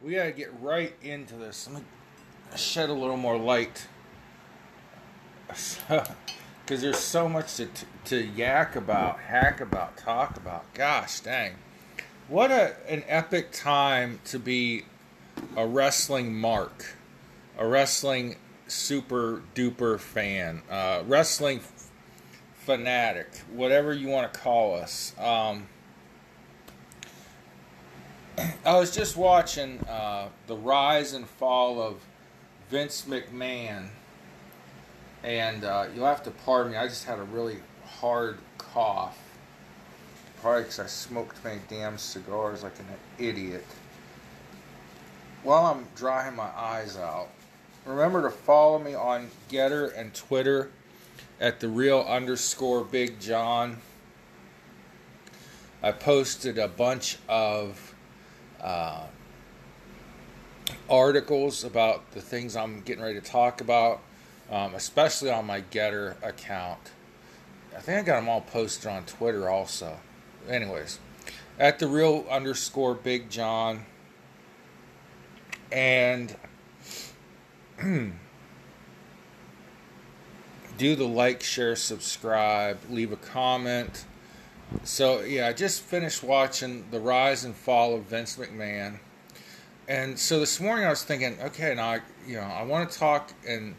We gotta get right into this. Let me shed a little more light. Because there's so much to, to yak about, hack about, talk about. Gosh dang. What a, an epic time to be a wrestling mark, a wrestling super duper fan, uh, wrestling fanatic, whatever you want to call us. Um, I was just watching uh, the rise and fall of Vince McMahon, and uh, you'll have to pardon me. I just had a really hard cough, probably because I smoked my damn cigars like an idiot. While I'm drying my eyes out, remember to follow me on GETTR and Twitter at the real underscore Big John. I posted a bunch of uh, articles about the things I'm getting ready to talk about, um, especially on my GETTR account. I think I got them all posted on Twitter also. Anyways, at the real underscore Big John. And do the like, share, subscribe, leave a comment. So yeah, I just finished watching the rise and fall of Vince McMahon, and so this morning I was thinking, okay, now I, you know I want to talk and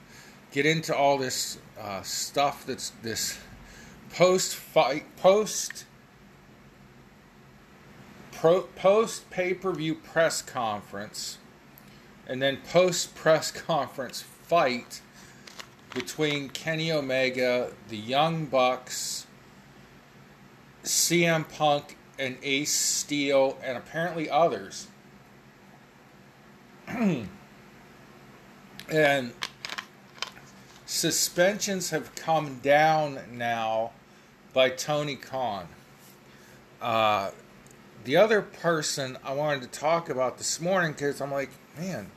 get into all this uh, stuff that's this post fight, post pro, post pay per view press conference, and then post press conference fight between Kenny Omega, the Young Bucks CM Punk and Ace Steel and apparently others. and suspensions have come down now by Tony Khan. Uh, the other person I wanted to talk about this morning because I'm like, man,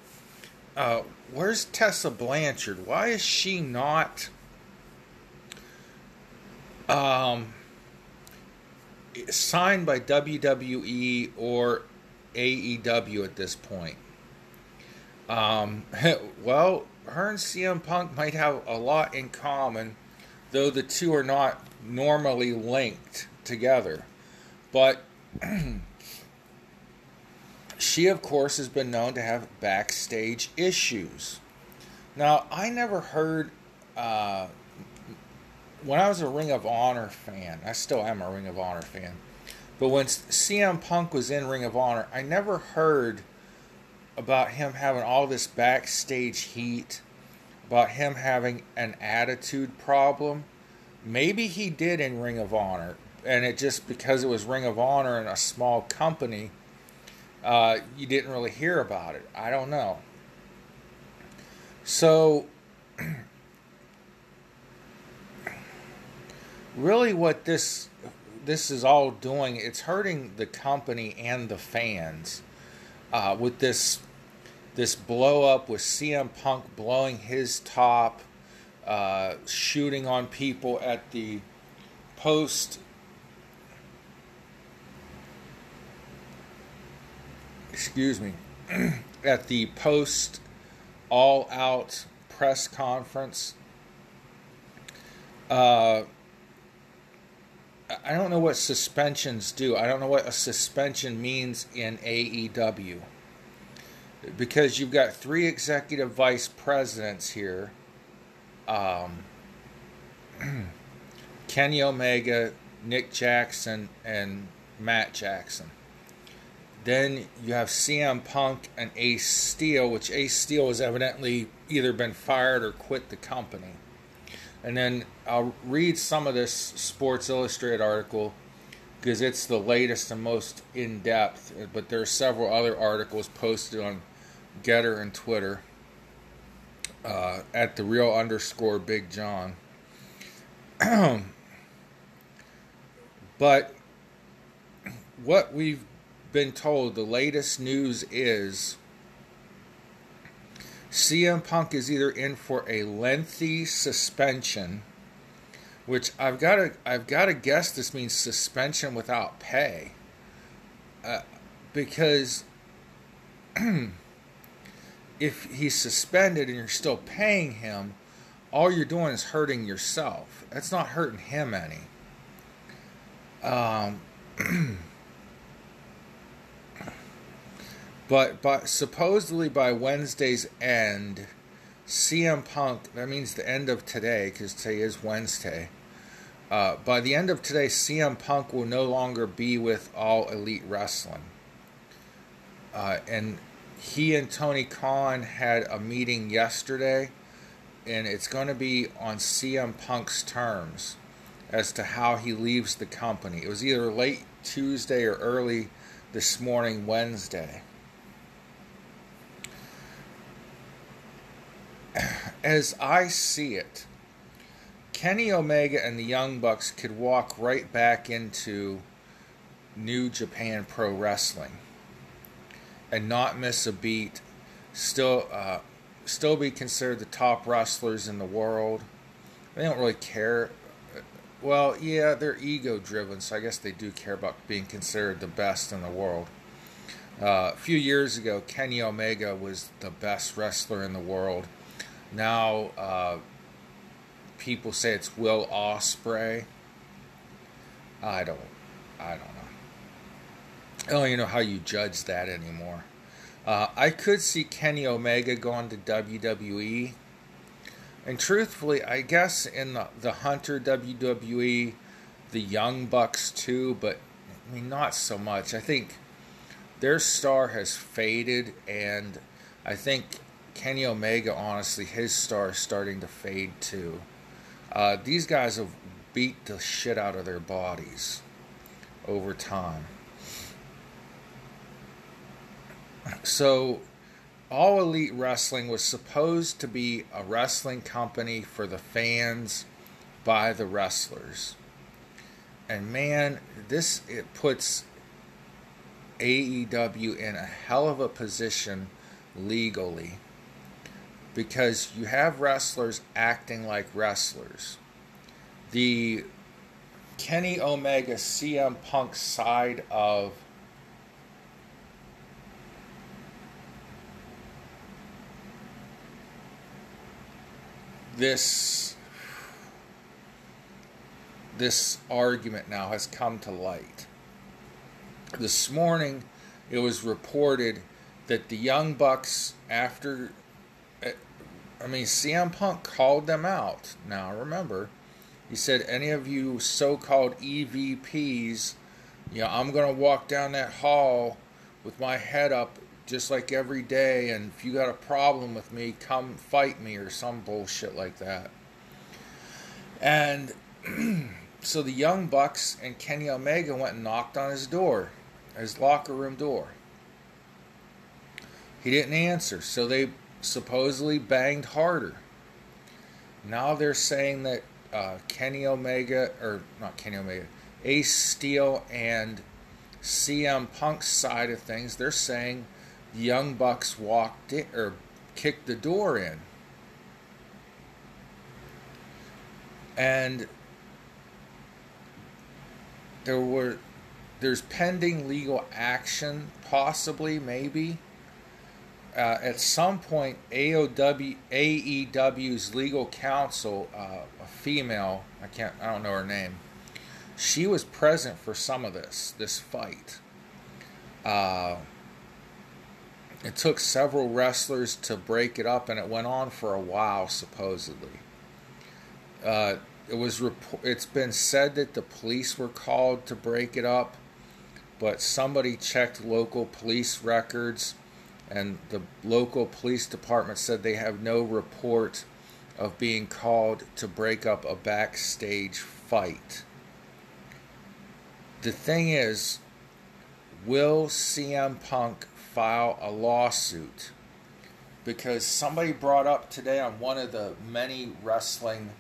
uh, where's Tessa Blanchard? Why is she not? Um, signed by WWE or AEW at this point. Um, well, her and CM Punk might have a lot in common, though the two are not normally linked together. But she, of course, has been known to have backstage issues. Now, I never heard uh, when I was a Ring of Honor fan, I still am a Ring of Honor fan, but when CM Punk was in Ring of Honor, I never heard about him having all this backstage heat, about him having an attitude problem. Maybe he did in Ring of Honor, and it just because it was Ring of Honor and a small company, uh, you didn't really hear about it. I don't know. So really what this this is all doing it's hurting the company and the fans uh, with this this blow up with CM Punk blowing his top uh, shooting on people at the post excuse me at the post all out press conference uh, I don't know what suspensions do. I don't know what a suspension means in AEW. Because you've got three executive vice presidents here um, Kenny Omega, Nick Jackson, and Matt Jackson. Then you have CM Punk and Ace Steel, which Ace Steel has evidently either been fired or quit the company. And then I'll read some of this Sports Illustrated article because it's the latest and most in depth. But there are several other articles posted on GETTR and Twitter uh, at the real underscore Big John. but what we've been told, the latest news is CM Punk is either in for a lengthy suspension which I've got to I've got to guess this means suspension without pay, uh, because if he's suspended and you're still paying him, all you're doing is hurting yourself. That's not hurting him any. Um, but but supposedly by Wednesday's end, CM Punk. That means the end of today because today is Wednesday. Uh, by the end of today, CM Punk will no longer be with All Elite Wrestling. Uh, and he and Tony Khan had a meeting yesterday, and it's going to be on CM Punk's terms as to how he leaves the company. It was either late Tuesday or early this morning, Wednesday. As I see it, Kenny Omega and the Young Bucks could walk right back into New Japan Pro Wrestling and not miss a beat. Still, uh, still be considered the top wrestlers in the world. They don't really care well, yeah, they're ego driven, so I guess they do care about being considered the best in the world. Uh, a few years ago, Kenny Omega was the best wrestler in the world. Now, uh, people say it's Will Ospreay. I don't, I don't know. I don't even know how you judge that anymore. Uh, I could see Kenny Omega going to WWE and truthfully, I guess in the, the Hunter WWE, the Young Bucks too, but I mean, not so much. I think their star has faded, and I think Kenny Omega, honestly, his star is starting to fade too. Uh, these guys have beat the shit out of their bodies over time. So all Elite Wrestling was supposed to be a wrestling company for the fans by the wrestlers. And man, this it puts AEW in a hell of a position legally because you have wrestlers acting like wrestlers. The Kenny Omega CM Punk side of this this argument now has come to light. This morning, it was reported that the Young Bucks, after, I mean, CM Punk called them out. Now, remember, he said, any of you so called EVPs, you know, I'm going to walk down that hall with my head up just like every day, and if you got a problem with me, come fight me or some bullshit like that. And so the Young Bucks and Kenny Omega went and knocked on his door, his locker room door. He didn't answer, so they supposedly banged harder. Now they're saying that uh, Kenny Omega, or not Kenny Omega, Ace Steel and CM Punk's side of things, they're saying the Young Bucks walked in, or kicked the door in. And there were there's pending legal action, possibly, maybe. Uh, at some point, AOW, AEW's legal counsel, uh, a female, I can't, I don't know her name, she was present for some of this, this fight. Uh, it took several wrestlers to break it up, and it went on for a while, supposedly. Uh, it was rep- it's been said that the police were called to break it up, but somebody checked local police records, and the local police department said they have no report of being called to break up a backstage fight. The thing is, will CM Punk file a lawsuit because somebody brought up today on one of the many wrestling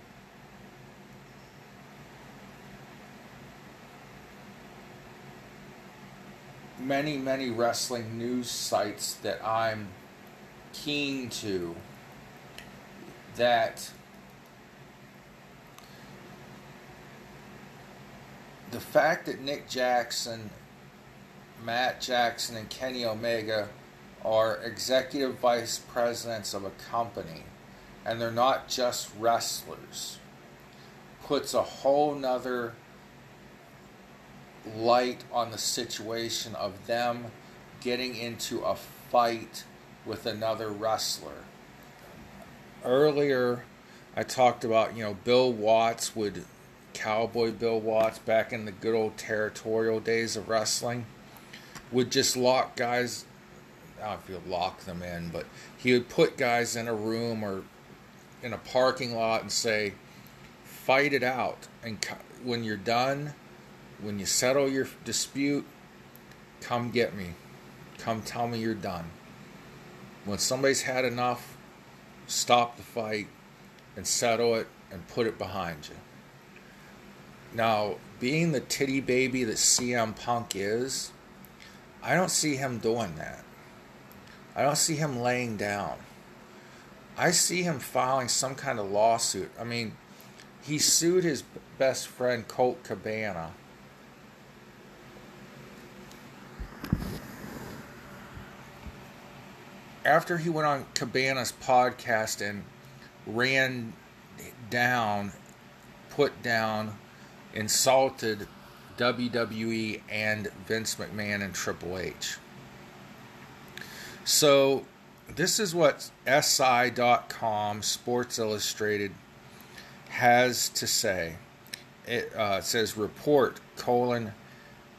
many many wrestling news sites that I'm keen to that the fact that Nick Jackson, Matt Jackson, and Kenny Omega are executive vice presidents of a company and they're not just wrestlers puts a whole nother light on the situation of them getting into a fight with another wrestler. Earlier, I talked about, you know, Bill Watts would, Cowboy Bill Watts, back in the good old territorial days of wrestling, would just lock guys, I don't know if would lock them in, but he would put guys in a room or in a parking lot and say, fight it out. And when you're done, when you settle your dispute, come get me. Come tell me you're done. When somebody's had enough, stop the fight and settle it and put it behind you. Now, being the titty baby that CM Punk is, I don't see him doing that. I don't see him laying down. I see him filing some kind of lawsuit. I mean, he sued his best friend Colt Cabana. After he went on Cabana's podcast and ran down, put down, insulted WWE and Vince McMahon and Triple H. So, this is what SI.com, Sports Illustrated, has to say. It uh, says report colon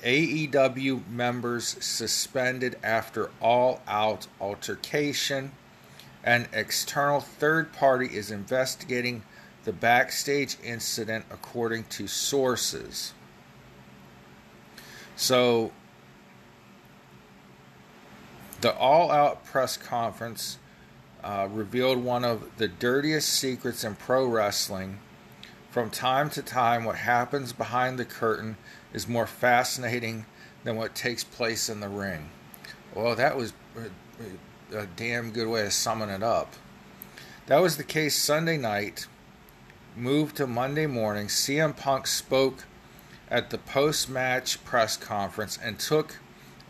AEW members suspended after all out altercation. An external third party is investigating the backstage incident according to sources. So, the all out press conference uh, revealed one of the dirtiest secrets in pro wrestling. From time to time, what happens behind the curtain is more fascinating than what takes place in the ring. Well, that was a, damn good way of summing it up. That was the case Sunday night. Moved to Monday morning, CM Punk spoke at the post match press conference and took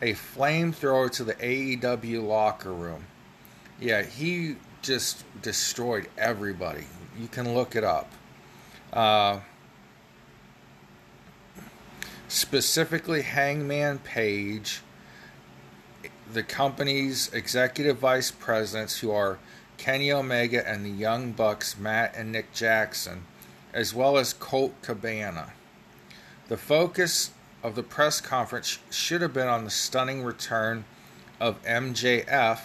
a flamethrower to the AEW locker room. Yeah, he just destroyed everybody. You can look it up. Uh, specifically, Hangman Page, the company's executive vice presidents, who are Kenny Omega and the Young Bucks, Matt and Nick Jackson, as well as Colt Cabana. The focus of the press conference should have been on the stunning return of MJF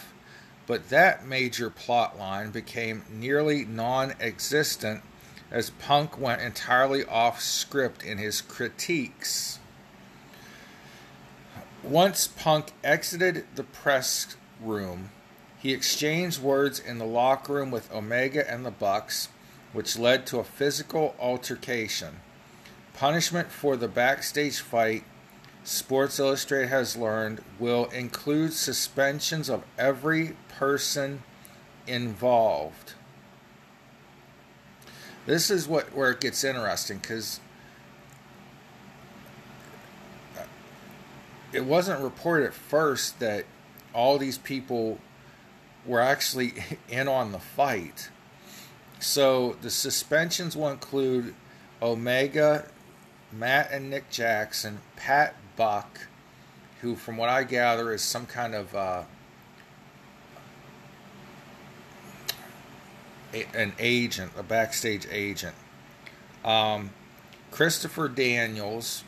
but that major plot line became nearly non existent as Punk went entirely off script in his critiques. Once Punk exited the press room, he exchanged words in the locker room with Omega and the Bucks, which led to a physical altercation. Punishment for the backstage fight Sports Illustrated has learned will include suspensions of every person involved. This is what where it gets interesting because it wasn't reported at first that all these people were actually in on the fight. So the suspensions will include Omega, Matt and Nick Jackson, Pat Buck, who, from what I gather, is some kind of uh, an agent, a backstage agent. Um, Christopher Daniels,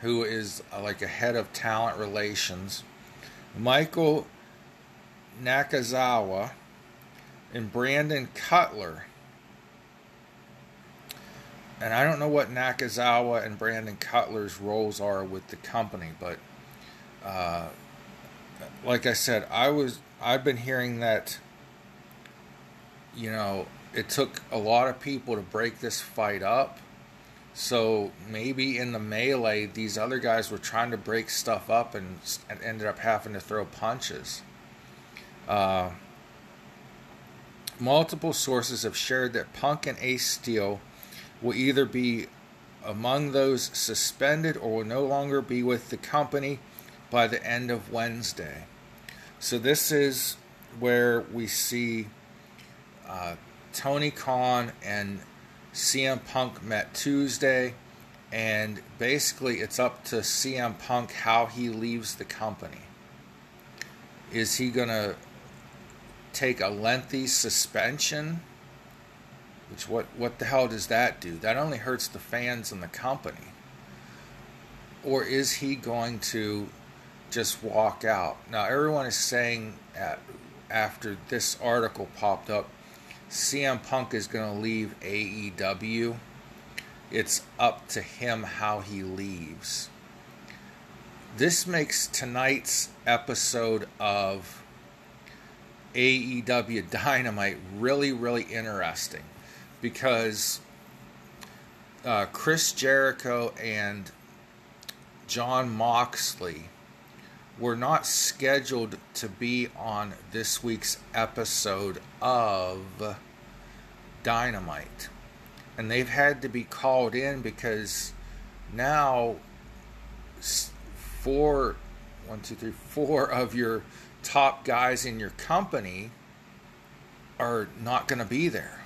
who is uh, like a head of talent relations. Michael Nakazawa and Brandon Cutler and I don't know what Nakazawa and Brandon Cutler's roles are with the company, but uh, like I said, I was I've been hearing that you know it took a lot of people to break this fight up. So maybe in the melee, these other guys were trying to break stuff up and, and ended up having to throw punches. Uh, multiple sources have shared that Punk and Ace Steel will either be among those suspended or will no longer be with the company by the end of Wednesday. So this is where we see uh, Tony Khan and CM Punk met Tuesday, and basically it's up to CM Punk how he leaves the company. Is he going to take a lengthy suspension? Which what what the hell does that do? That only hurts the fans and the company. Or is he going to just walk out? Now everyone is saying at, after this article popped up, CM Punk is going to leave AEW. It's up to him how he leaves. This makes tonight's episode of AEW Dynamite really, really interesting because uh, Chris Jericho and Jon Moxley were not scheduled to be on this week's episode of Dynamite. And they've had to be called in because now four, one, two, three, four of your top guys in your company are not going to be there.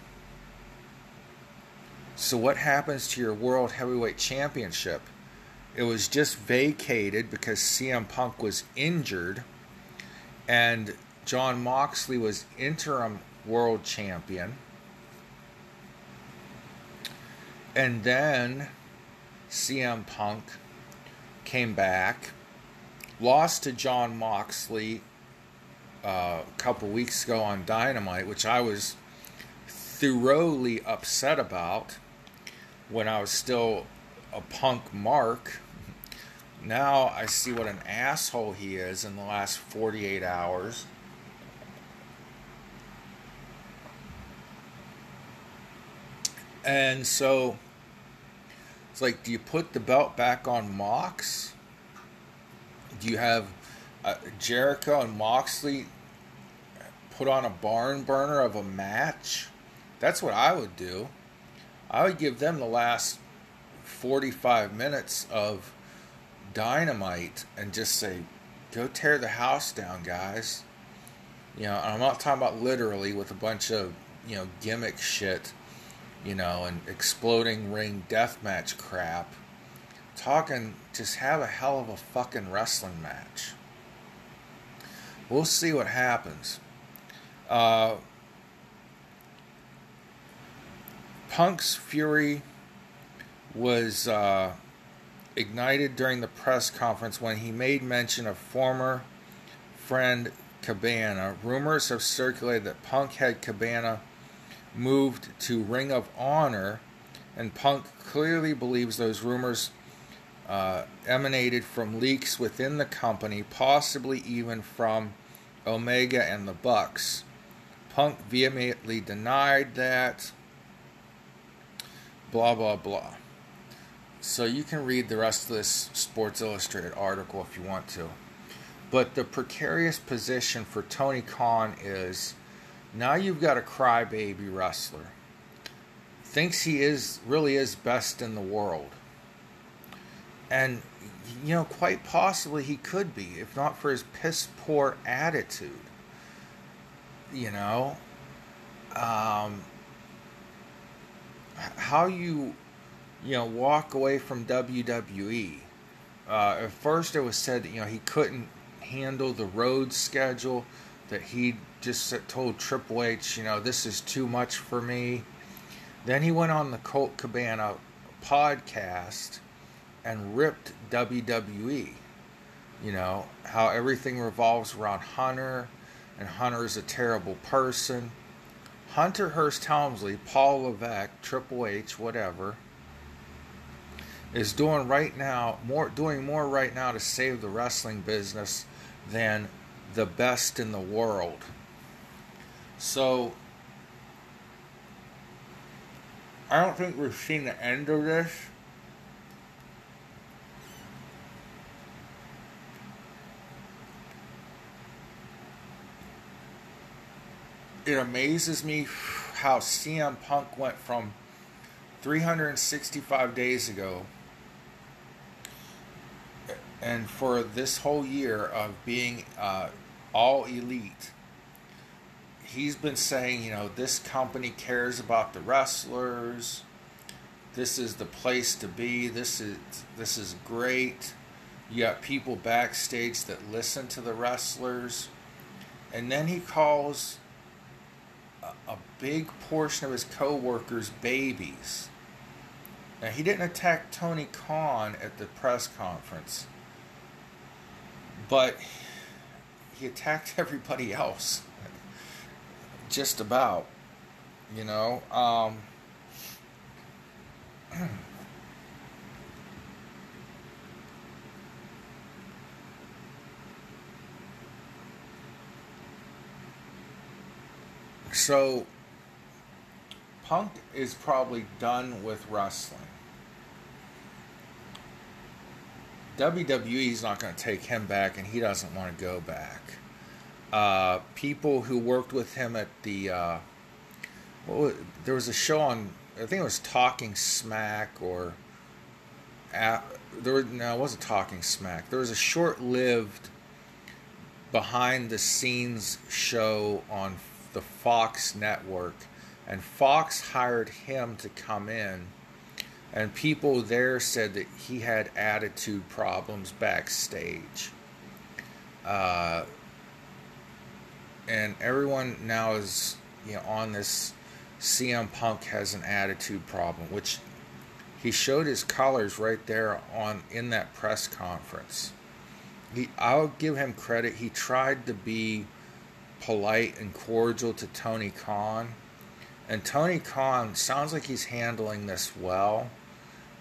So, what happens to your World Heavyweight Championship? It was just vacated because CM Punk was injured and Jon Moxley was interim world champion. And then CM Punk came back, lost to Jon Moxley uh, a couple weeks ago on Dynamite, which I was thoroughly upset about when I was still a punk mark. Now I see what an asshole he is in the last 48 hours. And so it's like, do you put the belt back on Mox? Do you have uh, Jericho and Moxley put on a barn burner of a match? That's what I would do. I would give them the last 45 minutes of dynamite and just say, go tear the house down, guys. You know, I'm not talking about literally with a bunch of, you know, gimmick shit, you know, and exploding ring deathmatch crap. talking, just have a hell of a fucking wrestling match. We'll see what happens. Uh, Punk's Fury was uh, ignited during the press conference when he made mention of former friend Cabana. Rumors have circulated that Punk had Cabana moved to Ring of Honor, and Punk clearly believes those rumors uh, emanated from leaks within the company, possibly even from Omega and the Bucks. Punk vehemently denied that. Blah, blah, blah. So you can read the rest of this Sports Illustrated article if you want to. But the precarious position for Tony Khan is now you've got a crybaby wrestler. Thinks he is really is best in the world. And you know, quite possibly he could be, if not for his piss poor attitude. You know, um, how you you know, walk away from WWE. Uh, at first, it was said that you know he couldn't handle the road schedule. That he just told Triple H, you know, this is too much for me. Then he went on the Colt Cabana podcast and ripped WWE. You know how everything revolves around Hunter, and Hunter is a terrible person. Hunter Hearst Helmsley, Paul Levesque, Triple H, whatever is doing right now more doing more right now to save the wrestling business than the best in the world. So I don't think we've seen the end of this. It amazes me how CM Punk went from 365 days ago, and for this whole year of being uh, all elite, he's been saying, you know, this company cares about the wrestlers. This is the place to be. This is this is great. You got people backstage that listen to the wrestlers. And then he calls a, a big portion of his co-workers babies. Now he didn't attack Tony Khan at the press conference, but he attacked everybody else. Just about, you know. Um, so Punk is probably done with wrestling. WWE's not going to take him back, and he doesn't want to go back. Uh, people who worked with him at the uh, was, there was a show on I think it was Talking Smack or at, there was, no, it wasn't Talking Smack. There was a short-lived behind the scenes show on the Fox network and Fox hired him to come in and people there said that he had attitude problems backstage. Uh, and everyone now is you know on this CM Punk has an attitude problem, which he showed his colors right there on in that press conference. He, I'll give him credit. He tried to be polite and cordial to Tony Khan, and Tony Khan sounds like he's handling this well.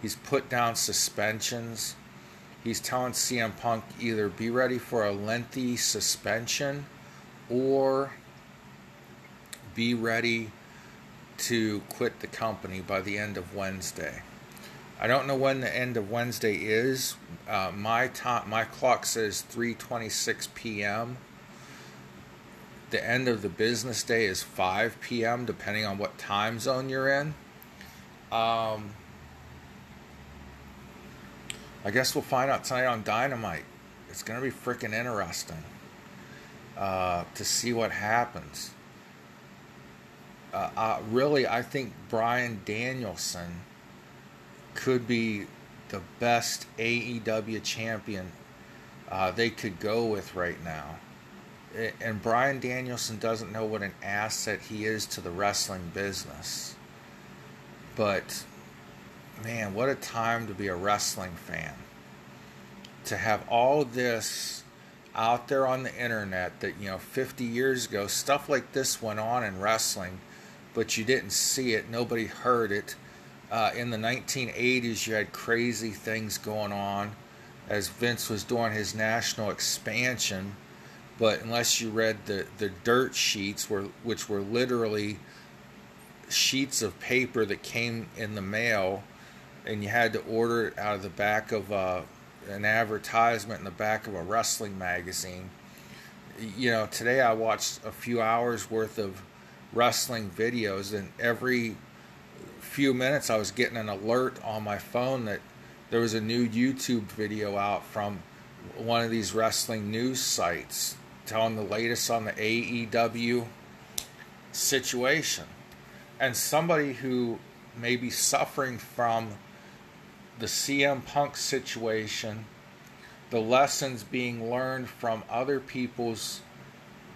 He's put down suspensions. He's telling CM Punk either be ready for a lengthy suspension or be ready to quit the company by the end of Wednesday. I don't know when the end of Wednesday is. Uh, my time, my clock says 3:26 p.m. The end of the business day is 5 p.m. depending on what time zone you're in. Um, I guess we'll find out tonight on Dynamite. It's going to be freaking interesting uh, to see what happens uh, uh, really, I think Bryan Danielson could be the best AEW champion uh, they could go with right now. And Bryan Danielson doesn't know what an asset he is to the wrestling business. But, man, what a time to be a wrestling fan. To have all this out there on the internet that, you know, 50 years ago, stuff like this went on in wrestling but you didn't see it. Nobody heard it. Uh, in the 1980s, you had crazy things going on as Vince was doing his national expansion. But unless you read the, the dirt sheets, were, which were literally sheets of paper that came in the mail, and you had to order it out of the back of uh, an advertisement in the back of a wrestling magazine. You know, today I watched a few hours worth of wrestling videos, and every few minutes I was getting an alert on my phone that there was a new YouTube video out from one of these wrestling news sites telling the latest on the AEW situation. And somebody who may be suffering from the CM Punk situation, the lessons being learned from other people's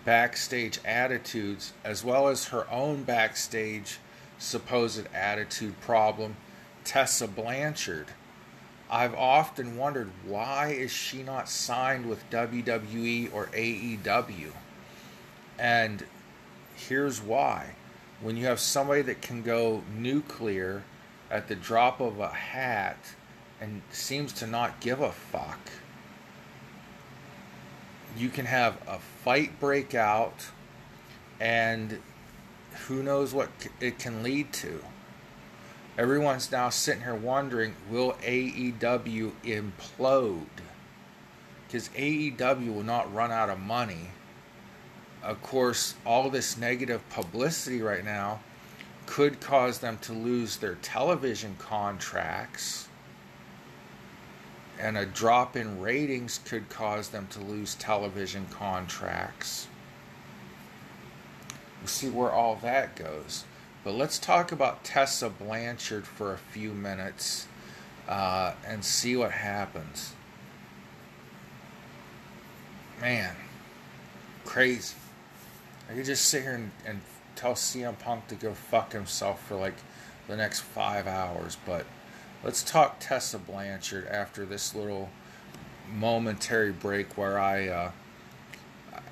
backstage attitudes as well as her own backstage supposed attitude problem, Tessa Blanchard. I've often wondered why is she not signed with WWE or AEW? And here's why. When you have somebody that can go nuclear at the drop of a hat and seems to not give a fuck, you can have a fight break out, and who knows what it can lead to. Everyone's now sitting here wondering will AEW implode? Because AEW will not run out of money. Of course, all this negative publicity right now could cause them to lose their television contracts. And a drop in ratings could cause them to lose television contracts. We'll see where all that goes. But let's talk about Tessa Blanchard for a few minutes uh, and see what happens. Man, crazy. I could just sit here and, and tell CM Punk to go fuck himself for like the next five hours, but let's talk Tessa Blanchard after this little momentary break where I uh,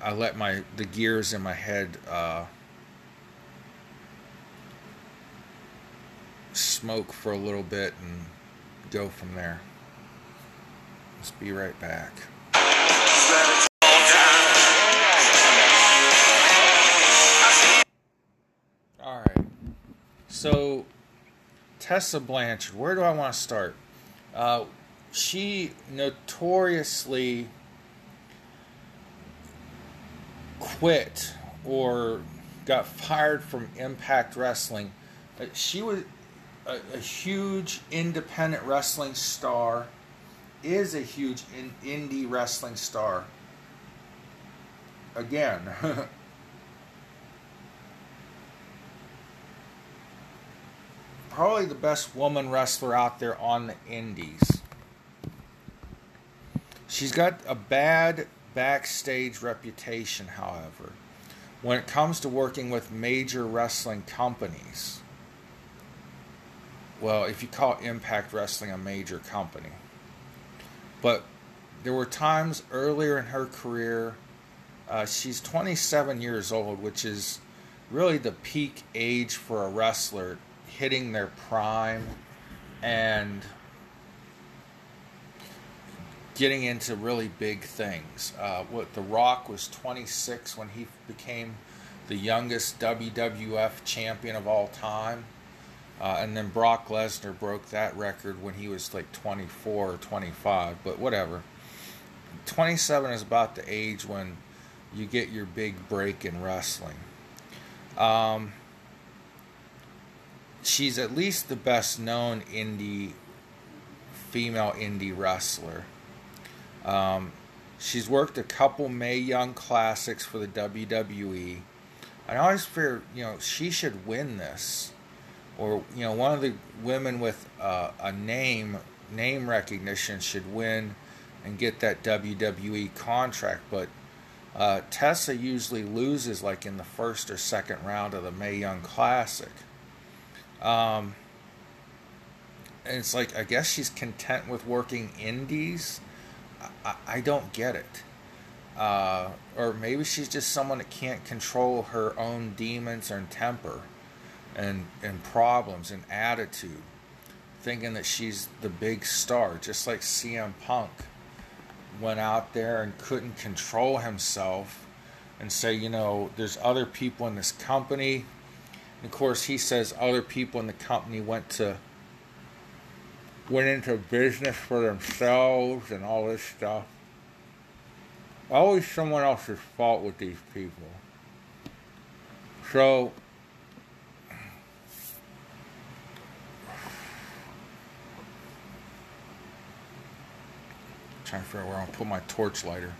I let my the gears in my head uh, smoke for a little bit and go from there. Let's be right back. So, Tessa Blanchard, where do I want to start? Uh, she notoriously quit or got fired from Impact Wrestling. Uh, she was a, a, huge independent wrestling star, is a huge in, indie wrestling star. Again, probably the best woman wrestler out there on the indies. She's got a bad backstage reputation, however, when it comes to working with major wrestling companies. Well, if you call Impact Wrestling a major company. But there were times earlier in her career, uh, she's 27 years old, which is really the peak age for a wrestler hitting their prime and getting into really big things. Uh, what The Rock was 26 when he became the youngest WWF champion of all time. Uh, and then Brock Lesnar broke that record when he was like 24 or 25, but whatever. 27 is about the age when you get your big break in wrestling. Um, she's at least the best known indie female indie wrestler. Um, she's worked a couple Mae Young classics for the WWE. I always fear, you know, she should win this, or you know, one of the women with uh, a name name recognition should win and get that WWE contract. But uh, Tessa usually loses like in the first or second round of the Mae Young Classic. Um, and it's like I guess she's content with working indies. I, I don't get it. Uh, or maybe she's just someone that can't control her own demons and temper and and problems and attitude, thinking that she's the big star, just like CM Punk went out there and couldn't control himself and say, you know, there's other people in this company of course, he says other people in the company went to went into business for themselves and all this stuff. Always someone else's fault with these people. So trying to figure out where I'll put my torch lighter.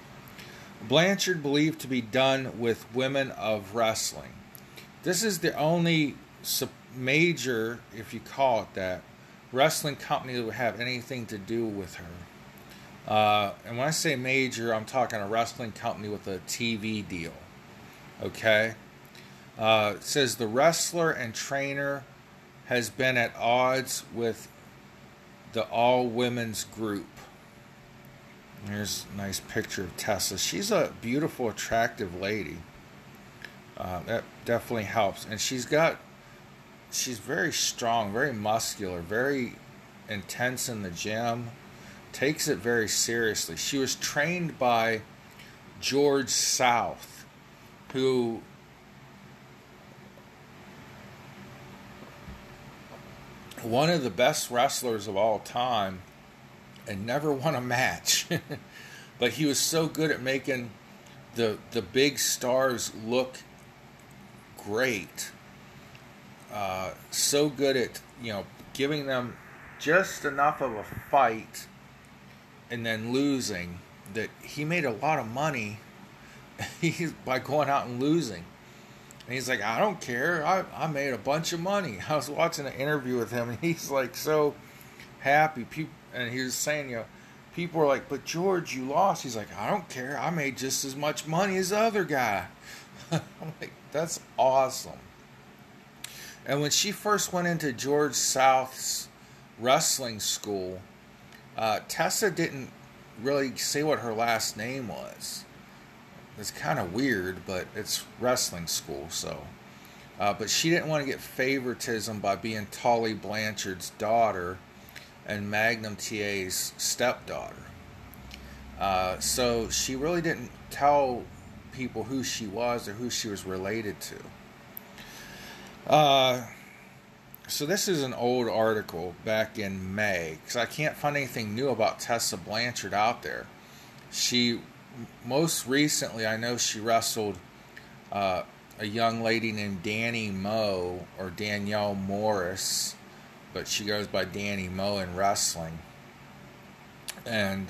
Blanchard believed to be done with women of wrestling. This is the only major, if you call it that, wrestling company that would have anything to do with her. Uh, and when I say major, I'm talking a wrestling company with a TV deal. Okay? Uh, says the wrestler and trainer has been at odds with the all women's group. Here's a nice picture of Tessa. She's a beautiful, attractive lady. Uh, that definitely helps. And she's got, she's very strong, very muscular, very intense in the gym, takes it very seriously. She was trained by George South, who one of the best wrestlers of all time and never won a match. but he was so good at making the the big stars look great. uh, so good at you know giving them just enough of a fight and then losing that he made a lot of money by going out and losing. And he's like, I don't care. I, I made a bunch of money. I was watching an interview with him, and he's like so happy. People, and he was saying, you know, people are like, but George, you lost. He's like, I don't care. I made just as much money as the other guy. I'm like, that's awesome. And when she first went into George South's wrestling school, uh, Tessa didn't really say what her last name was. It's kind of weird, but it's wrestling school, so. Uh, but she didn't want to get favoritism by being Tully Blanchard's daughter and Magnum TA's stepdaughter. Uh, so she really didn't tell people who she was or who she was related to. Uh, so this is an old article back in May because I can't find anything new about Tessa Blanchard out there. She most recently, I know she wrestled uh, a young lady named Danny Moe or Danielle Morris, but she goes by Danny Moe in wrestling. And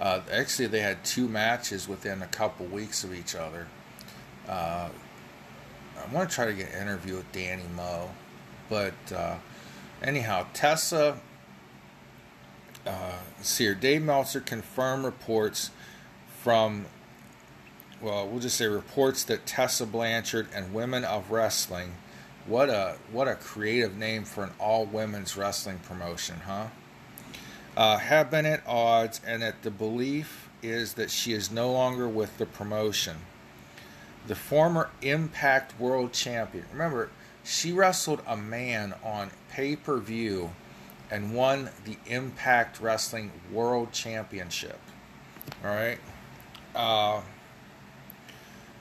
uh, actually, they had two matches within a couple weeks of each other. Uh, I want to try to get an interview with Danny Moe, but uh, anyhow, Tessa. Uh, see here, Dave Meltzer confirmed reports from, well, we'll just say reports that Tessa Blanchard and Women of Wrestling, what a what a creative name for an all women's wrestling promotion, huh? Uh, have been at odds, and that the belief is that she is no longer with the promotion. The former Impact World Champion, remember, she wrestled a man on pay per view and won the Impact Wrestling World Championship. All right uh,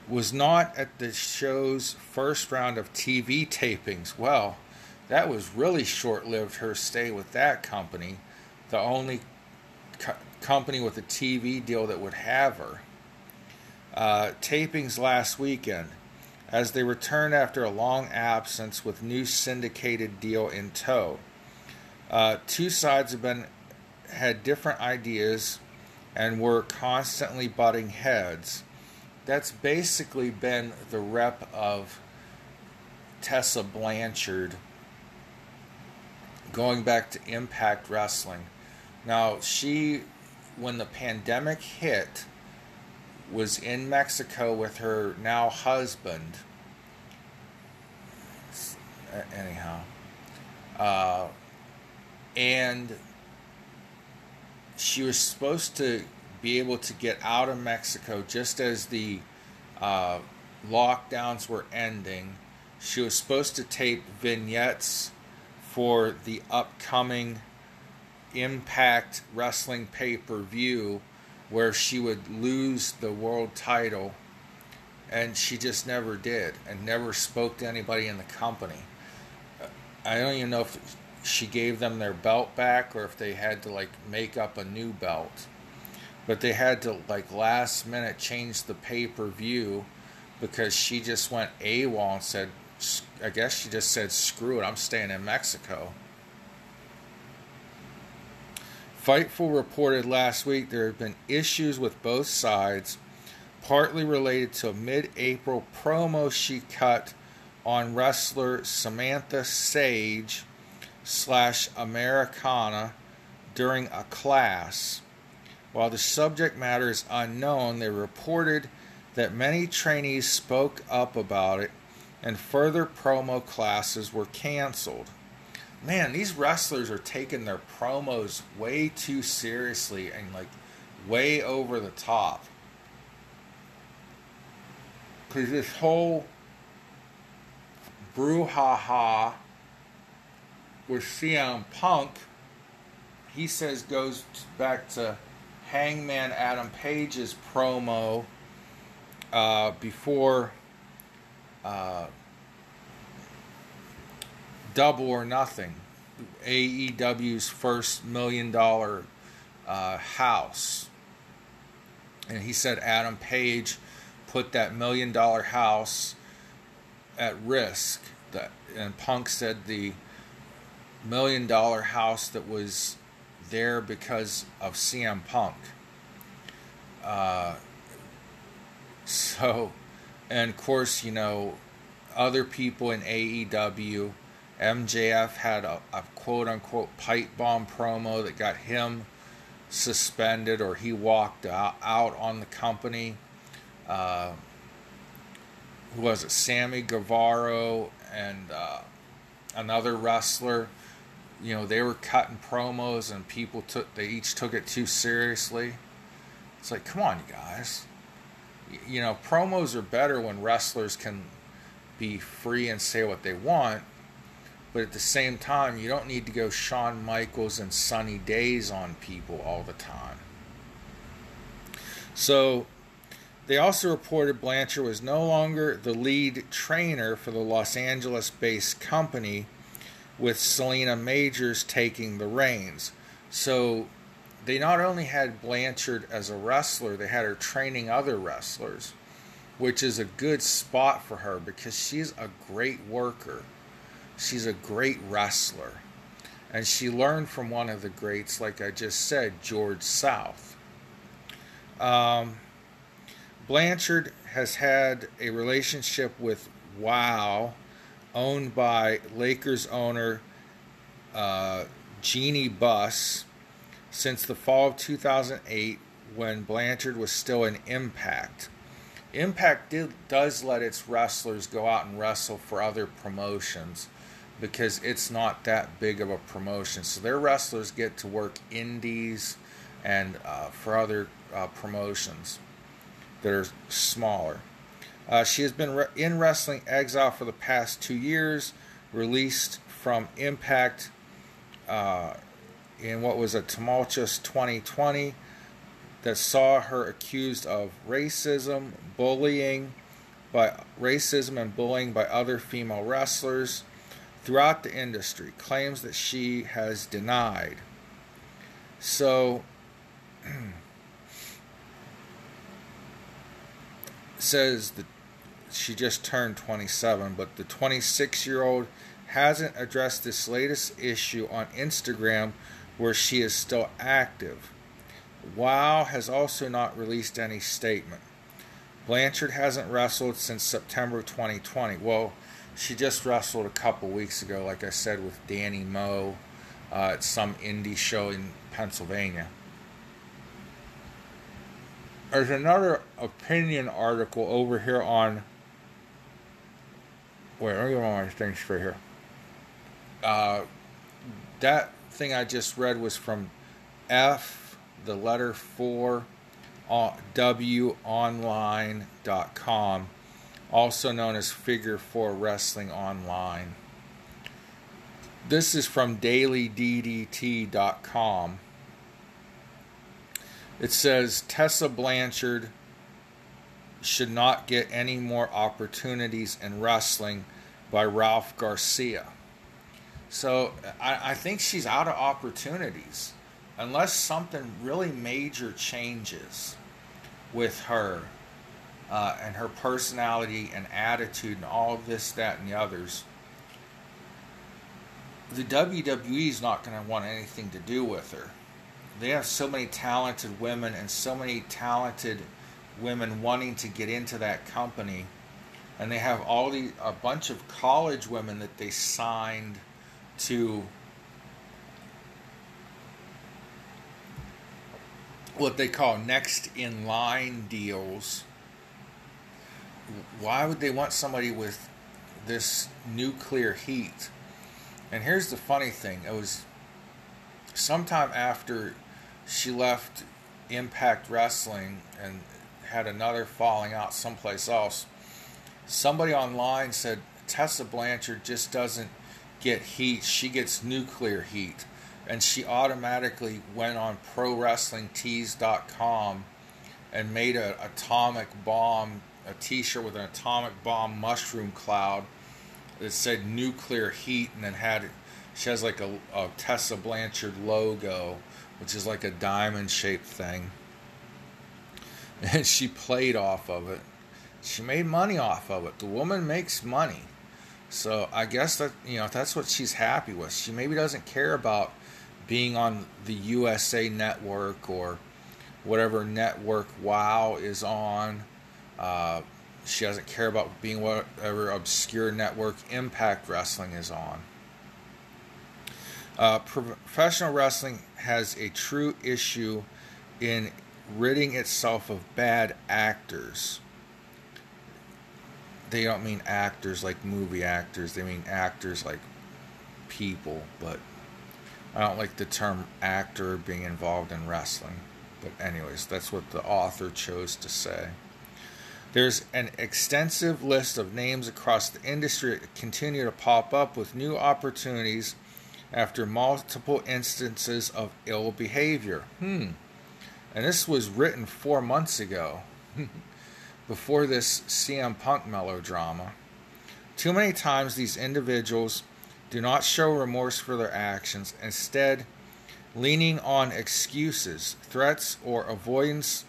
was not at the show's first round of TV tapings. Well, that was really short lived, her stay with that company, the only co- company with a TV deal that would have her. Uh, tapings last weekend as they returned after a long absence with new syndicated deal in tow. Uh, two sides have been had different ideas and were constantly butting heads. That's basically been the rep of Tessa Blanchard going back to Impact Wrestling. Now, she, when the pandemic hit, was in Mexico with her now husband. Anyhow. Uh, and she was supposed to be able to get out of Mexico just as the uh, lockdowns were ending. She was supposed to tape vignettes for the upcoming Impact Wrestling pay per view where she would lose the world title. And she just never did and never spoke to anybody in the company. I don't even know if she gave them their belt back or if they had to like make up a new belt. But they had to like last minute change the pay per view because she just went AWOL and said, I guess she just said, screw it, I'm staying in Mexico. Fightful reported last week there have been issues with both sides, partly related to a mid April promo she cut on wrestler Samantha Sage slash Americana during a class. While the subject matter is unknown, they reported that many trainees spoke up about it and further promo classes were canceled. Man, these wrestlers are taking their promos way too seriously and like way over the top. Because this whole brouhaha with CM Punk, he says goes back to Hangman Adam Page's promo uh, before uh, Double or Nothing, AEW's first million dollar uh, house. And he said Adam Page put that million dollar house at risk the and Punk said the million dollar house that was there because of CM Punk. Uh, so, and of course, you know, other people in AEW, MJF had a, a quote unquote pipe bomb promo that got him suspended or he walked out, on the company. Uh, who was it? Sammy Guevara and uh, another wrestler. You know, they were cutting promos and people took they each took it too seriously. It's like, come on, you guys. You know, promos are better when wrestlers can be free and say what they want. But at the same time, you don't need to go Shawn Michaels and Sunny Days on people all the time. So they also reported Blanchard was no longer the lead trainer for the Los Angeles based company, with Selena Majors taking the reins. So they not only had Blanchard as a wrestler, they had her training other wrestlers, which is a good spot for her because she's a great worker. She's a great wrestler. And she learned from one of the greats, like I just said, George South. Um, Blanchard has had a relationship with Wow, owned by Lakers owner uh, Jeanie Buss, since the fall of 2008 when Blanchard was still in Impact. Impact did, does let its wrestlers go out and wrestle for other promotions because it's not that big of a promotion. So their wrestlers get to work indies and uh, for other uh, promotions that are smaller. Uh, she has been re- in wrestling exile for the past two years, released from Impact uh, in what was a tumultuous 2020 that saw her accused of racism, bullying, by racism and bullying by other female wrestlers throughout the industry. Claims that she has denied. So. says that she just turned 27, but the 26 year old hasn't addressed this latest issue on Instagram where she is still active. WOW has also not released any statement. Blanchard hasn't wrestled since September 2020. Well, she just wrestled a couple weeks ago, like I said, with Danny Moe uh, at some indie show in Pennsylvania. There's another opinion article over here on. Wait, let me get my thing straight here. Uh, that thing I just read was from F, the letter 4, uh, W online.com, also known as Figure 4 Wrestling Online. This is from dailyddt.com. It says Tessa Blanchard should not get any more opportunities in wrestling by Ralph Garcia. So I, I think she's out of opportunities unless something really major changes with her uh, and her personality and attitude and all of this, that, and the others. The WWE is not going to want anything to do with her they have so many talented women and so many talented women wanting to get into that company and they have all the a bunch of college women that they signed to what they call next in line deals why would they want somebody with this nuclear heat and here's the funny thing it was sometime after she left Impact Wrestling and had another falling out someplace else. Somebody online said Tessa Blanchard just doesn't get heat, she gets nuclear heat. And she automatically went on ProWrestlingTees.com and made an atomic bomb, a t shirt with an atomic bomb mushroom cloud that said nuclear heat and then had, she has like a, a Tessa Blanchard logo which is like a diamond shaped thing. And she played off of it. She made money off of it. The woman makes money. So I guess that you know that's what she's happy with. She maybe doesn't care about being on the USA Network or whatever network WoW is on. Uh, she doesn't care about being whatever obscure network Impact Wrestling is on. Uh, professional wrestling has a true issue in ridding itself of bad actors. They don't mean actors like movie actors, they mean actors like people, but I don't like the term actor being involved in wrestling. But, anyways, that's what the author chose to say. There's an extensive list of names across the industry that continue to pop up with new opportunities after multiple instances of ill behavior. Hmm. And this was written four months ago, before this CM Punk melodrama. Too many times these individuals do not show remorse for their actions, instead, leaning on excuses, threats, or avoidance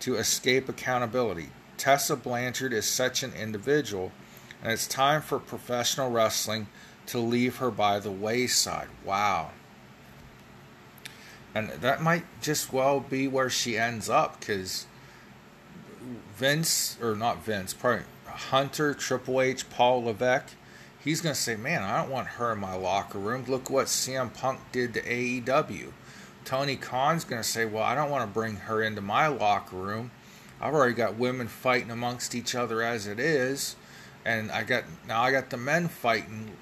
to escape accountability. Tessa Blanchard is such an individual, and it's time for professional wrestling to leave her by the wayside. Wow. And that might just well be where she ends up because Vince, or not Vince, probably Hunter, Triple H, Paul Levesque, he's going to say, Man, I don't want her in my locker room. Look what CM Punk did to AEW. Tony Khan's going to say, Well, I don't want to bring her into my locker room. I've already got women fighting amongst each other as it is, and I got now I got the men fighting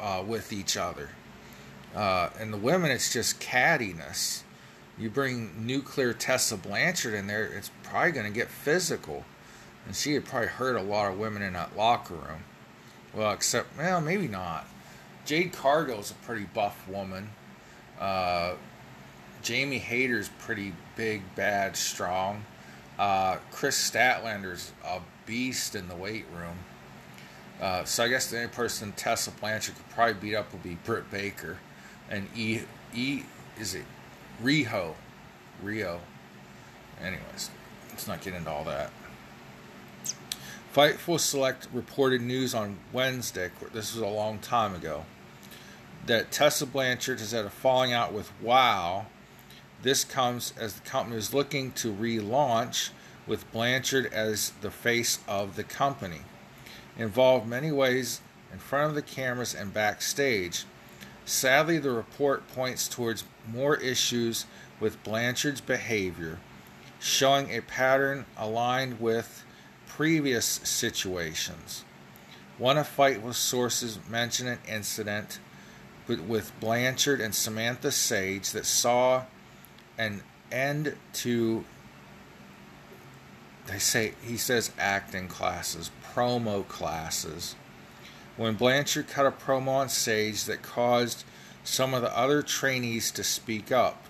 uh, with each other. Uh, and the women, it's just cattiness. You bring nuclear Tessa Blanchard in there, it's probably going to get physical. And she had probably hurt a lot of women in that locker room. Well, except, well, maybe not. Jade Cargill's a pretty buff woman. Uh, Jamie Hayter's pretty big, bad, strong. Uh, Kris Statlander's a beast in the weight room. Uh, so I guess the only person Tessa Blanchard could probably beat up would be Britt Baker, and E E is it Riho, Rio. Anyways, let's not get into all that. Fightful Select reported news on Wednesday. This was a long time ago. That Tessa Blanchard has had a falling out with Wow this comes as the company is looking to relaunch with Blanchard as the face of the company. Involved many ways in front of the cameras and backstage. Sadly, the report points towards more issues with Blanchard's behavior, showing a pattern aligned with previous situations. One of Fightful sources mentioned an incident with Blanchard and Samantha Sage that saw an end to they say he says acting classes, promo classes. When Blanchard cut a promo on stage that caused some of the other trainees to speak up,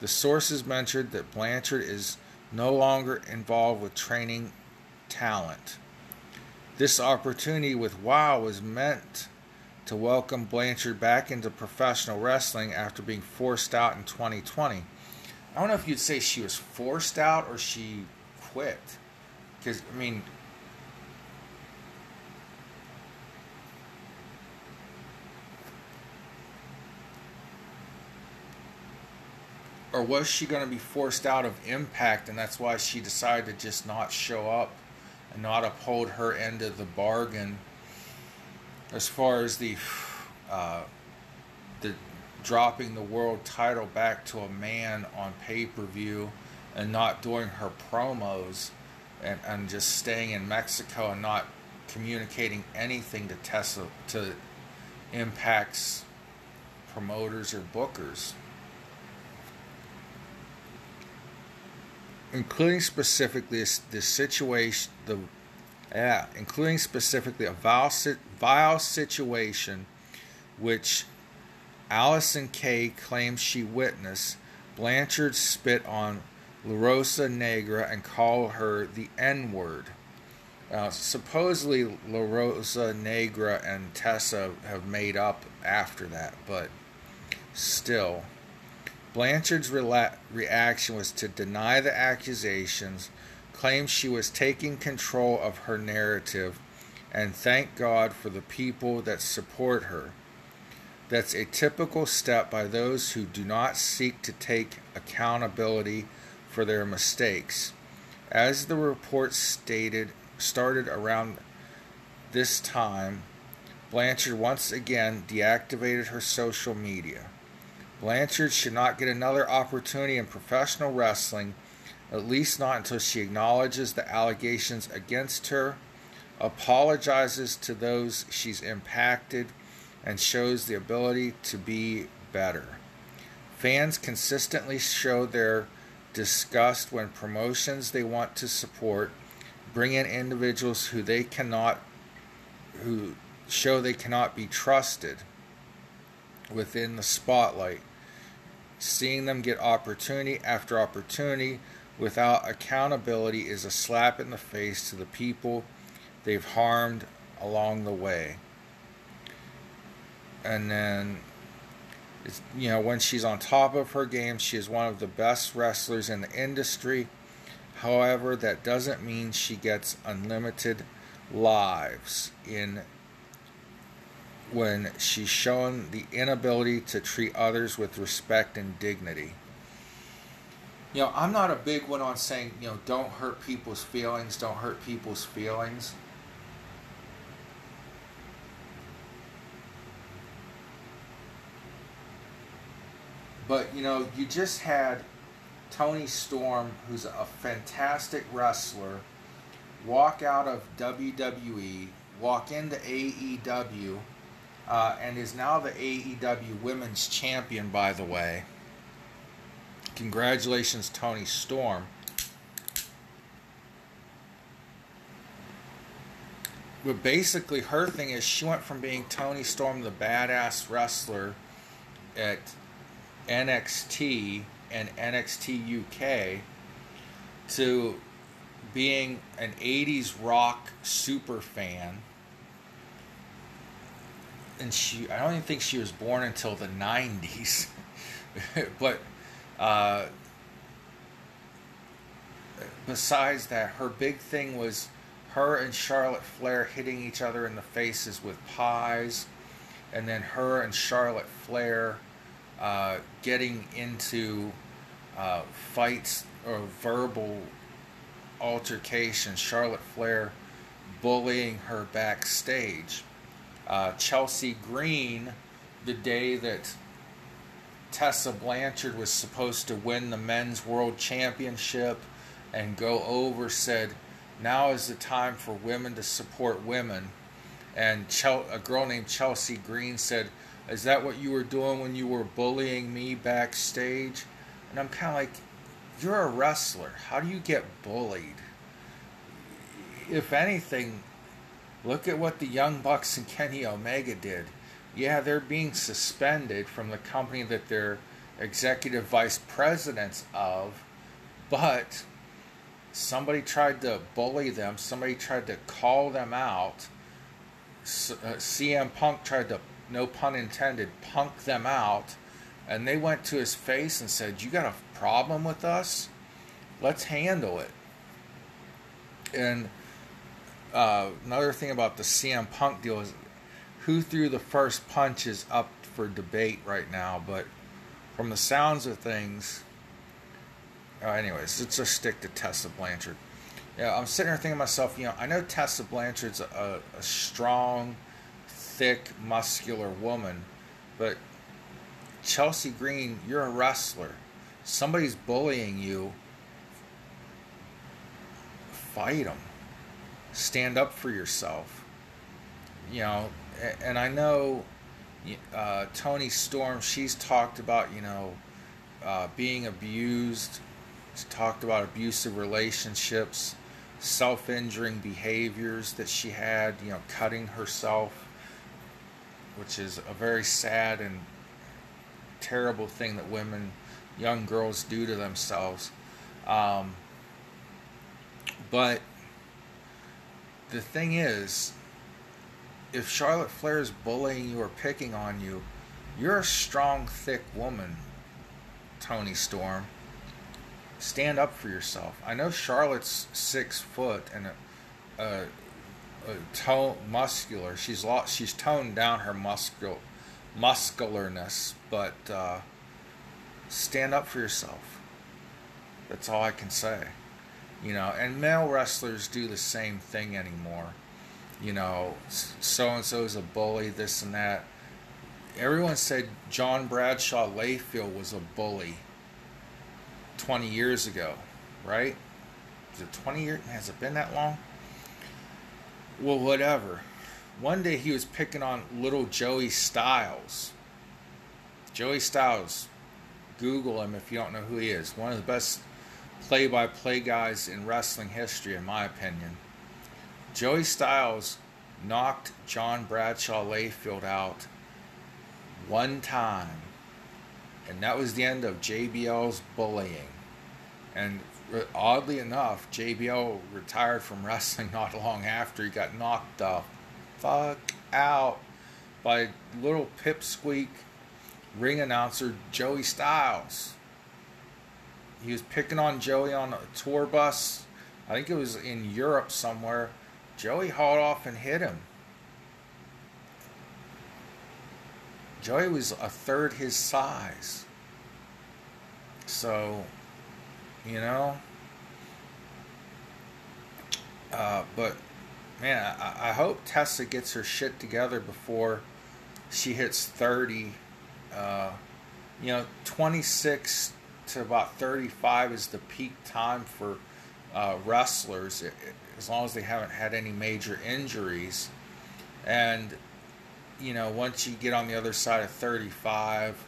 the sources mentioned that Blanchard is no longer involved with training talent. This opportunity with WOW was meant to welcome Blanchard back into professional wrestling after being forced out in 2020. I don't know if you'd say she was forced out or she quit. Because, I mean, or was she going to be forced out of impact and that's why she decided to just not show up and not uphold her end of the bargain as far as the uh, the dropping the world title back to a man on pay per view and not doing her promos and, and just staying in Mexico and not communicating anything to Tessa to Impact's promoters or bookers. Including specifically the situation, the yeah, including specifically a vile, vile situation which Allysin Kay claims she witnessed Blanchard spit on La Rosa Negra and call her the N word. Uh, supposedly, La Rosa Negra and Tessa have made up after that, but still. Blanchard's rela- reaction was to deny the accusations, claim she was taking control of her narrative, and thank God for the people that support her. That's a typical step by those who do not seek to take accountability for their mistakes. As the report stated, started around this time, Blanchard once again deactivated her social media. Blanchard should not get another opportunity in professional wrestling, at least not until she acknowledges the allegations against her, apologizes to those she's impacted, and shows the ability to be better. Fans consistently show their disgust when promotions they want to support bring in individuals who they cannot who show they cannot be trusted within the spotlight seeing them get opportunity after opportunity without accountability is a slap in the face to the people they've harmed along the way and then you know when she's on top of her game she is one of the best wrestlers in the industry. However that doesn't mean she gets unlimited lives in when she's shown the inability to treat others with respect and dignity. You know i'm not a big one on saying you know don't hurt people's feelings don't hurt people's feelings But you know, you just had Toni Storm, who's a fantastic wrestler, walk out of WWE, walk into AEW, uh, and is now the AEW Women's Champion. By the way, congratulations, Toni Storm. But basically, her thing is she went from being Toni Storm, the badass wrestler at NXT and NXT UK to being an 80s rock super fan. And she, I don't even think she was born until the 90s. but uh, besides that, her big thing was her and Charlotte Flair hitting each other in the faces with pies. And then her and Charlotte Flair uh, getting into uh, fights or verbal altercations. Charlotte Flair bullying her backstage. Uh, Chelsea Green, the day that Tessa Blanchard was supposed to win the men's world championship and go over, said, Now is the time for women to support women. And Chel- a girl named Chelsea Green said, is that what you were doing when you were bullying me backstage? And I'm kind of like, You're a wrestler. How do you get bullied? If anything, look at what the Young Bucks and Kenny Omega did. Yeah, they're being suspended from the company that they're executive vice presidents of, but somebody tried to bully them, somebody tried to call them out. CM uh, Punk tried to no pun intended, punk them out. And they went to his face and said, You got a problem with us? Let's handle it. And uh, another thing about the CM Punk deal is who threw the first punch is up for debate right now. But from the sounds of things, uh, anyways, let's just stick to Tessa Blanchard. Yeah, I'm sitting here thinking to myself, you know, I know Tessa Blanchard's a, a strong, thick, muscular woman. But Chelsea Green, you're a wrestler. Somebody's bullying you. Fight them. Stand up for yourself. You know, and I know uh, Toni Storm, she's talked about, you know, uh, being abused. She's talked about abusive relationships, self injuring behaviors that she had, you know, cutting herself which is a very sad and terrible thing that women, young girls, do to themselves. Um, but the thing is, if Charlotte Flair is bullying you or picking on you, you're a strong, thick woman, Toni Storm. Stand up for yourself. I know Charlotte's six foot and a, a, tone muscular. She's lost. She's toned down her muscul muscularness, but uh, stand up for yourself. That's all I can say. You know, and male wrestlers do the same thing anymore. You know, so and so is a bully, this and that. Everyone said John Bradshaw Layfield was a bully 20 years ago, right? Is it 20 years? Has it been that long? Well, whatever. One day he was picking on little Joey Styles. Joey Styles, Google him if you don't know who he is. One of the best play by play guys in wrestling history, in my opinion. Joey Styles knocked John Bradshaw Layfield out one time. And that was the end of JBL's bullying. And oddly enough, JBL retired from wrestling not long after he got knocked the fuck out by little pipsqueak ring announcer Joey Styles. He was picking on Joey on a tour bus. I think it was in Europe somewhere. Joey hauled off and hit him. Joey was a third his size. So, you know. Uh, but, man, I, I hope Tessa gets her shit together before she hits 30. Uh, you know, 26 to about 35 is the peak time for uh, wrestlers, as long as they haven't had any major injuries. And, you know, once you get on the other side of 35,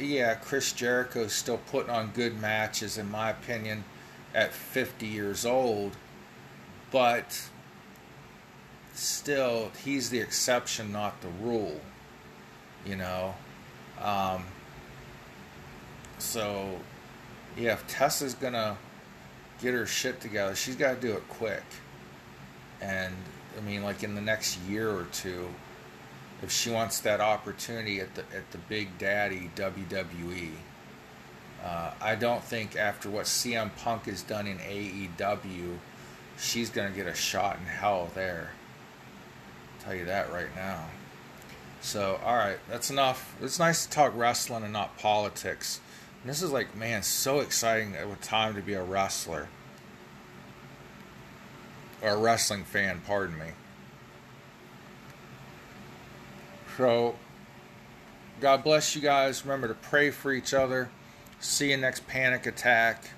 yeah, Chris Jericho's still putting on good matches, in my opinion, at 50 years old. But still, he's the exception, not the rule. You know? Um, so, yeah, if Tessa's going to get her shit together, she's got to do it quick. And, I mean, like in the next year or two, if she wants that opportunity at the at the Big Daddy WWE. Uh, I don't think after what CM Punk has done in AEW, she's gonna get a shot in hell there. I'll tell you that right now. So, all right, that's enough. It's nice to talk wrestling and not politics. And this is like, man, so exciting at a time to be a wrestler or a wrestling fan. Pardon me. So, God bless you guys. Remember to pray for each other. See you next panic attack.